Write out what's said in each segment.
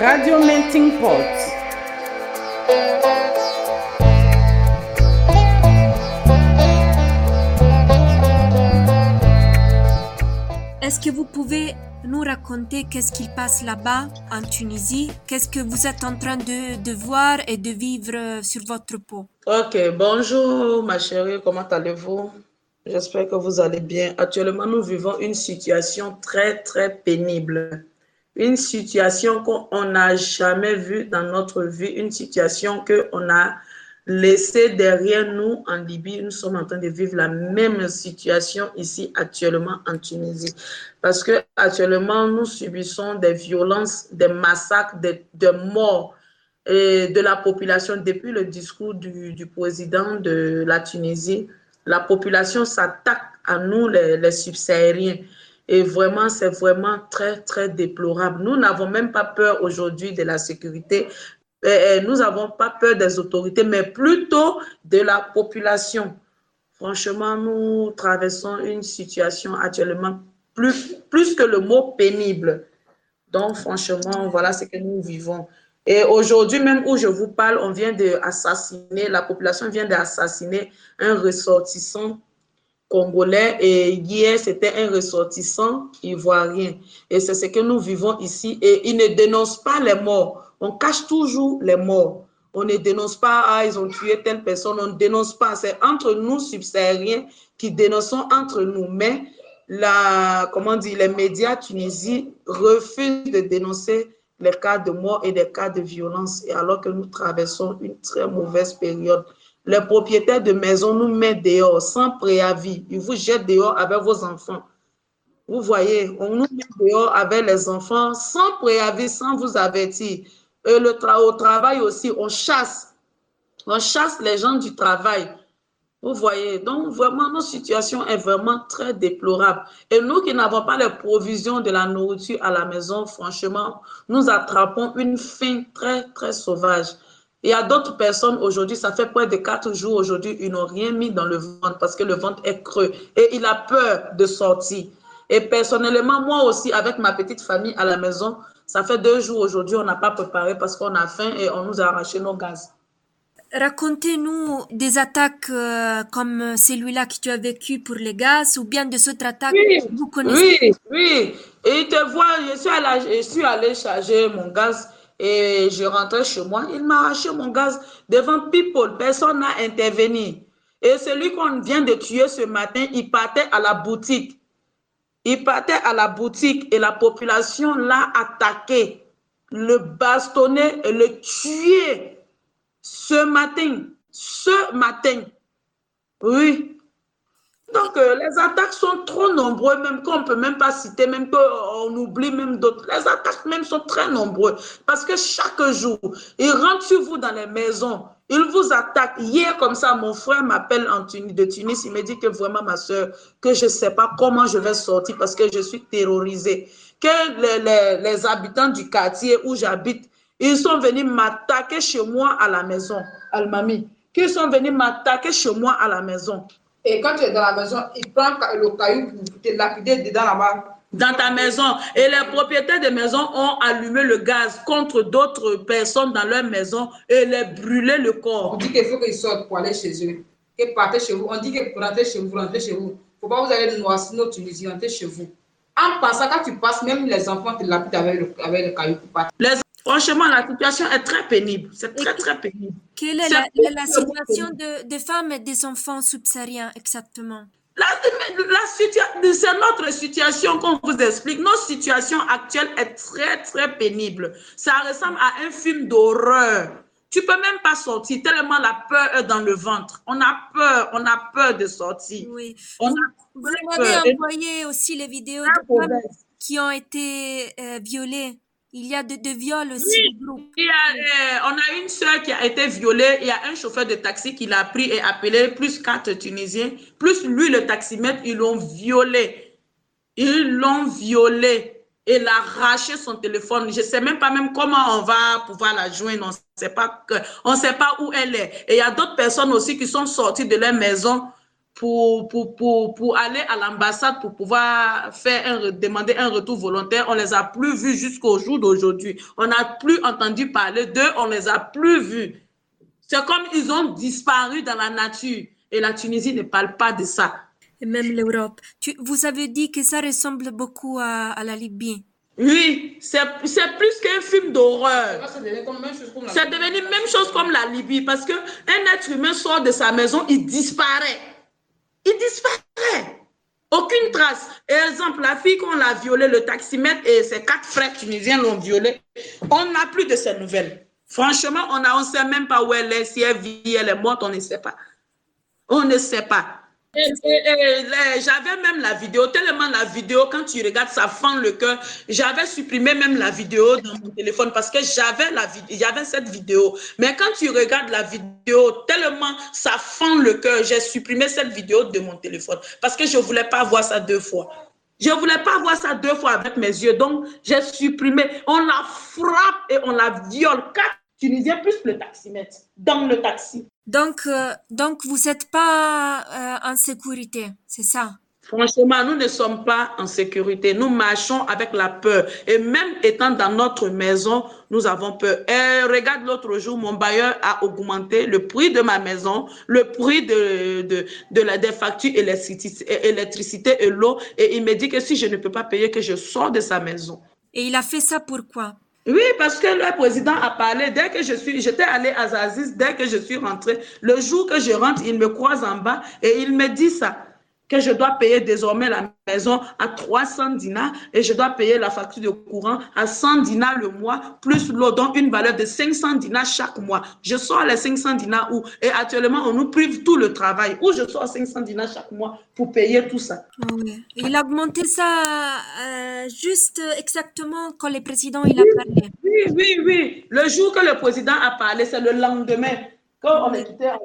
Radio Melting Pot. Est-ce que vous pouvez nous raconter qu'est-ce qu'il passe là-bas en Tunisie? Qu'est-ce que vous êtes en train de, de voir et de vivre sur votre peau? Ok, bonjour ma chérie, comment allez-vous? J'espère que vous allez bien. Actuellement, nous vivons une situation très, très pénible. Une situation qu'on n'a jamais vue dans notre vie, une situation qu'on a laissée derrière nous en Libye. Nous sommes en train de vivre la même situation ici actuellement en Tunisie. Parce que actuellement, nous subissons des violences, des massacres, des, morts de la population depuis le discours du, président de la Tunisie la population s'attaque à nous, les subsahariens. Et vraiment, c'est vraiment très, très déplorable. Nous n'avons même pas peur aujourd'hui de la sécurité. Nous n'avons pas peur des autorités, mais plutôt de la population. Franchement, nous traversons une situation actuellement plus, plus que le mot pénible. Donc, franchement, voilà ce que nous vivons. Et aujourd'hui, même où je vous parle, on vient d'assassiner, la population vient d'assassiner un ressortissant congolais et hier, c'était un ressortissant ivoirien. Et c'est ce que nous vivons ici. Et ils ne dénoncent pas les morts. On cache toujours les morts. On ne dénonce pas, ah, ils ont tué telle personne. On ne dénonce pas. C'est entre nous, subsahariens, qui dénonçons entre nous. Mais la, comment dire, les médias tunisiens refusent de dénoncer les cas de mort et les cas de violence, et alors que nous traversons une très mauvaise période. Les propriétaires de maisons nous mettent dehors sans préavis. Ils vous jettent dehors avec vos enfants. Vous voyez, on nous met dehors avec les enfants sans préavis, sans vous avertir. Et le au travail aussi, on chasse. On chasse les gens du travail. Vous voyez, donc vraiment, notre situation est vraiment très déplorable. Et nous qui n'avons pas les provisions de la nourriture à la maison, franchement, nous attrapons une faim très, très sauvage. Il y a d'autres personnes aujourd'hui, ça fait près de quatre jours aujourd'hui, ils n'ont rien mis dans le ventre parce que le ventre est creux et il a peur de sortir. Et personnellement, moi aussi, avec ma petite famille à la maison, ça fait deux jours aujourd'hui, on n'a pas préparé parce qu'on a faim et on nous a arraché nos gaz. Racontez-nous des attaques euh, comme celui-là que tu as vécu pour les gaz ou bien des autres attaques oui, que vous connaissez. Oui, oui. Et te vois, je suis, allée, je suis allée charger mon gaz et je rentrais chez moi. Il m'a arraché mon gaz devant people. Personne n'a intervenu. Et celui qu'on vient de tuer ce matin, il partait à la boutique. Il partait à la boutique et la population l'a attaqué, le bastonné et le tué ce matin, ce matin, oui. Donc, euh, les attaques sont trop nombreuses, même qu'on ne peut même pas citer, même qu'on oublie même d'autres. Les attaques même sont très nombreuses parce que chaque jour, ils rentrent sur vous dans les maisons, ils vous attaquent. Hier, comme ça, mon frère m'appelle de Tunis, il me dit que vraiment, ma soeur, que je ne sais pas comment je vais sortir parce que je suis terrorisée. Que les, les habitants du quartier où j'habite, ils sont venus m'attaquer chez moi à la maison, Almami. Qu'ils sont venus m'attaquer chez moi à la maison. Et quand tu es dans la maison, ils prennent le caillou pour te lapider dedans là-bas. Dans ta maison. Et les propriétaires de maisons ont allumé le gaz contre d'autres personnes dans leur maison et les brûlé le corps. On dit qu'il faut qu'ils sortent pour aller chez eux. Qu'ils partent chez vous. On dit que pour rentrer chez vous, rentrez chez vous. Il ne faut pas vous aller noircir nos Tunisiens, rentrez chez vous. En passant, quand tu passes, même les enfants te lapident avec le, avec le caillou pour partir. Les Franchement, la situation est très pénible. C'est très, très pénible. Quelle est, la, la, situation de, des femmes et des enfants subsahariens exactement? La, la C'est notre situation qu'on vous explique. Notre situation actuelle est très, très pénible. Ça ressemble à un film d'horreur. Tu peux même pas sortir tellement la peur est dans le ventre. On a peur, on a peur de sortir. Oui. On vous, vous m'avez envoyé aussi les vidéos de femmes qui ont été euh, violées. Il y a de, de viols aussi. Oui, il y a, euh, on a une soeur qui a été violée. Il y a un chauffeur de taxi qui l'a pris et appelé, plus quatre Tunisiens, plus lui, le taximètre, ils l'ont violé. Ils l'ont violé. Et l'a arraché son téléphone. Je ne sais même pas même comment on va pouvoir la joindre. On ne sait pas, que, on sait pas où elle est. Et il y a d'autres personnes aussi qui sont sorties de leur maison pour, pour, pour, pour aller à l'ambassade pour pouvoir faire un, demander un retour volontaire. On les a plus vus jusqu'au jour d'aujourd'hui. On n'a plus entendu parler d'eux, on les a plus vus. C'est comme ils ont disparu dans la nature. Et la Tunisie ne parle pas de ça. Et même l'Europe. Vous avez dit que ça ressemble beaucoup à, à la Libye. Oui, c'est plus qu'un film d'horreur. C'est devenu même chose comme la Libye parce qu'un être humain sort de sa maison, il disparaît. Il disparaît. Aucune trace. Exemple, la fille qu'on l'a violée, le taximètre et ses quatre frères tunisiens l'ont violée. On n'a plus de ces nouvelles. Franchement, on ne sait même pas où elle est, si elle vit, elle est morte, on ne sait pas. On ne sait pas. J'avais même la vidéo, tellement la vidéo, quand tu regardes, ça fend le cœur. J'avais supprimé même la vidéo dans mon téléphone parce que j'avais la j'avais cette vidéo. Mais quand tu regardes la vidéo, tellement ça fend le cœur, j'ai supprimé cette vidéo de mon téléphone parce que je ne voulais pas voir ça deux fois. Je ne voulais pas voir ça deux fois avec mes yeux. Donc, j'ai supprimé. On la frappe et on la viole. Quatre Tunisiens plus le taximètre dans le taxi. Donc, euh, donc vous n'êtes pas euh, en sécurité, c'est ça? Franchement, nous ne sommes pas en sécurité. Nous marchons avec la peur. Et même étant dans notre maison, nous avons peur. Et regarde, l'autre jour, mon bailleur a augmenté le prix de ma maison, le prix de, de, de la, des factures électricité, électricité et l'eau. Et il me dit que si je ne peux pas payer, que je sors de sa maison. Et il a fait ça pourquoi oui, parce que le président a parlé, dès que je suis, j'étais allée à Zaziz, dès que je suis rentrée, le jour que je rentre, il me croise en bas et il me dit ça que je dois payer désormais la maison à 300 dinars et je dois payer la facture de courant à 100 dinars le mois, plus l'eau, donc une valeur de 500 dinars chaque mois. Je sors les 500 dinars où? Et actuellement, on nous prive tout le travail. Où je sors 500 dinars chaque mois pour payer tout ça? Ah il a augmenté ça euh, juste exactement quand le président il a parlé. Oui, oui, oui. Le jour que le président a parlé, c'est le lendemain quand on est quitté en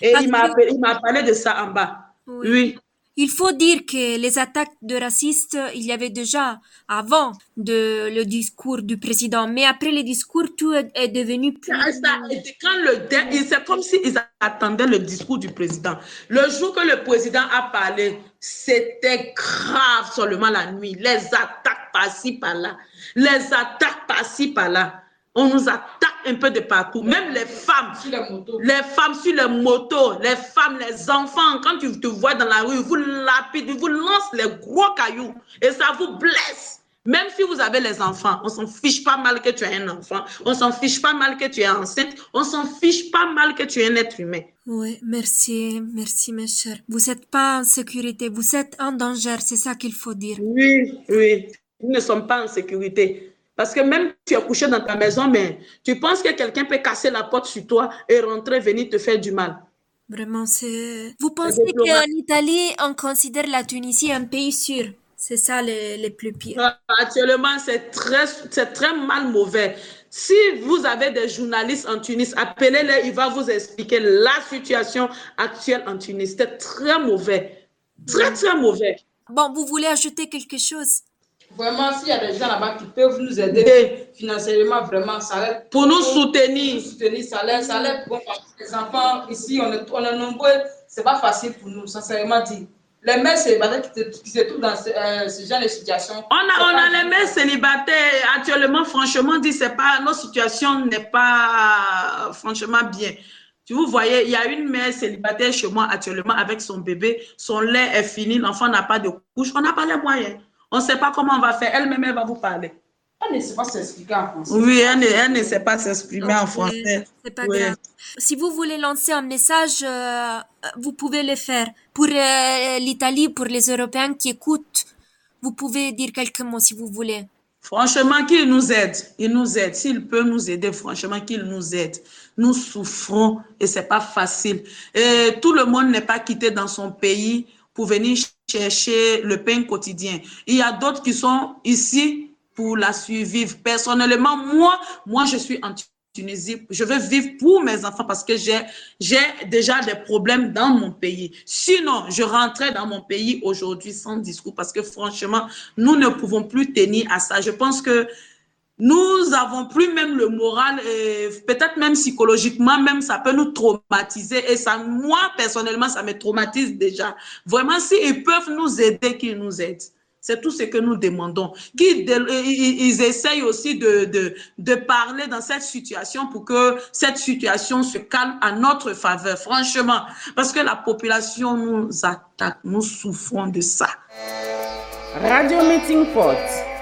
Et il m'a parlé de ça en bas. Oui. Il faut dire que les attaques de racistes, il y avait déjà avant de, le discours du président, mais après le discours, tout est, devenu plus... quand le, c'est comme s'ils attendaient le discours du président. Le jour que le président a parlé, c'était grave seulement la nuit. Les attaques par-ci, par-là. Les attaques par-ci, par-là. On nous attaque un peu de partout. Même les femmes. les, femmes sur les motos. Les femmes, les enfants. Quand tu te vois dans la rue, vous lapident, vous lancent les gros cailloux. Et ça vous blesse. Même si vous avez les enfants, on s'en fiche pas mal que tu es un enfant. On s'en fiche pas mal que tu es enceinte. On s'en fiche pas mal que tu es un être humain. Oui, merci, merci mes chers. Vous n'êtes pas en sécurité, vous êtes en danger, c'est ça qu'il faut dire. Oui, oui, nous ne sommes pas en sécurité. Parce que même tu es couché dans ta maison, mais tu penses que quelqu'un peut casser la porte sur toi et rentrer, venir te faire du mal. Vraiment, c'est... Vous pensez qu'en Italie, on considère la Tunisie un pays sûr? C'est ça le, plus pire. Ah, actuellement, c'est très, très mal mauvais. Si vous avez des journalistes en Tunis, appelez-les, il va vous expliquer la situation actuelle en Tunis. C'est très mauvais. Très, très mauvais. Bon, vous voulez ajouter quelque chose? Vraiment, s'il y a des gens là-bas qui peuvent nous aider financièrement, vraiment, ça l'aide. Pour nous soutenir. Pour nous soutenir, ça l'aide, ça. Bon, les enfants, ici, on est, on est nombreux, c'est pas facile pour nous, sincèrement dit. Les mères célibataires qui, se trouvent dans ce, euh, ce, genre de situation. On a, on a les mères célibataires, actuellement, franchement dit, c'est pas, notre situation n'est pas, franchement, bien. Tu vous voyez, il y a une mère célibataire chez moi actuellement avec son bébé, son lait est fini, l'enfant n'a pas de couche, on n'a pas les moyens. On ne sait pas comment on va faire. Elle-même, elle va vous parler. Elle ne sait pas s'expliquer en français. Oui, elle ne, sait pas s'exprimer en français. C'est pas grave. Si vous voulez lancer un message, euh, vous pouvez le faire. Pour euh, l'Italie, pour les Européens qui écoutent, vous pouvez dire quelques mots si vous voulez. Franchement, qu'il nous aide. Il nous aide. S'il peut nous aider, franchement, qu'il nous aide. Nous souffrons et c'est pas facile. Et tout le monde n'est pas quitté dans son pays pour venir chercher le pain quotidien. Il y a d'autres qui sont ici pour la survivre. Personnellement, moi, moi, je suis en Tunisie. Je veux vivre pour mes enfants parce que j'ai, j'ai déjà des problèmes dans mon pays. Sinon, je rentrais dans mon pays aujourd'hui sans discours parce que franchement, nous ne pouvons plus tenir à ça. Je pense que nous avons plus même le moral, peut-être même psychologiquement, même ça peut nous traumatiser. Et ça, moi, personnellement, ça me traumatise déjà. Vraiment, s'ils peuvent nous aider, qu'ils nous aident. C'est tout ce que nous demandons. Qu'ils ils essayent aussi de, de, de, parler dans cette situation pour que cette situation se calme à notre faveur, franchement. Parce que la population nous attaque, nous souffrons de ça. Radio Meeting Pot.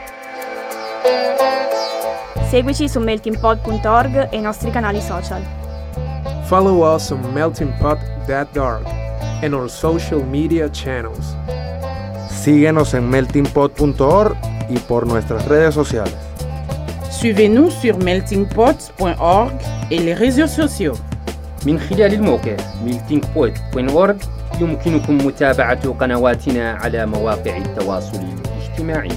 Seguici su meltingpot.org e i nostri canali social. Follow us on meltingpot.org and our social media channels. Síguenos en meltingpot.org y por nuestras redes sociales. Suivez-nous sur meltingpot.org et les réseaux sociaux. من خلال الموقع meltingpot.org يمكنكم متابعة قنواتنا على مواقع التواصل الاجتماعي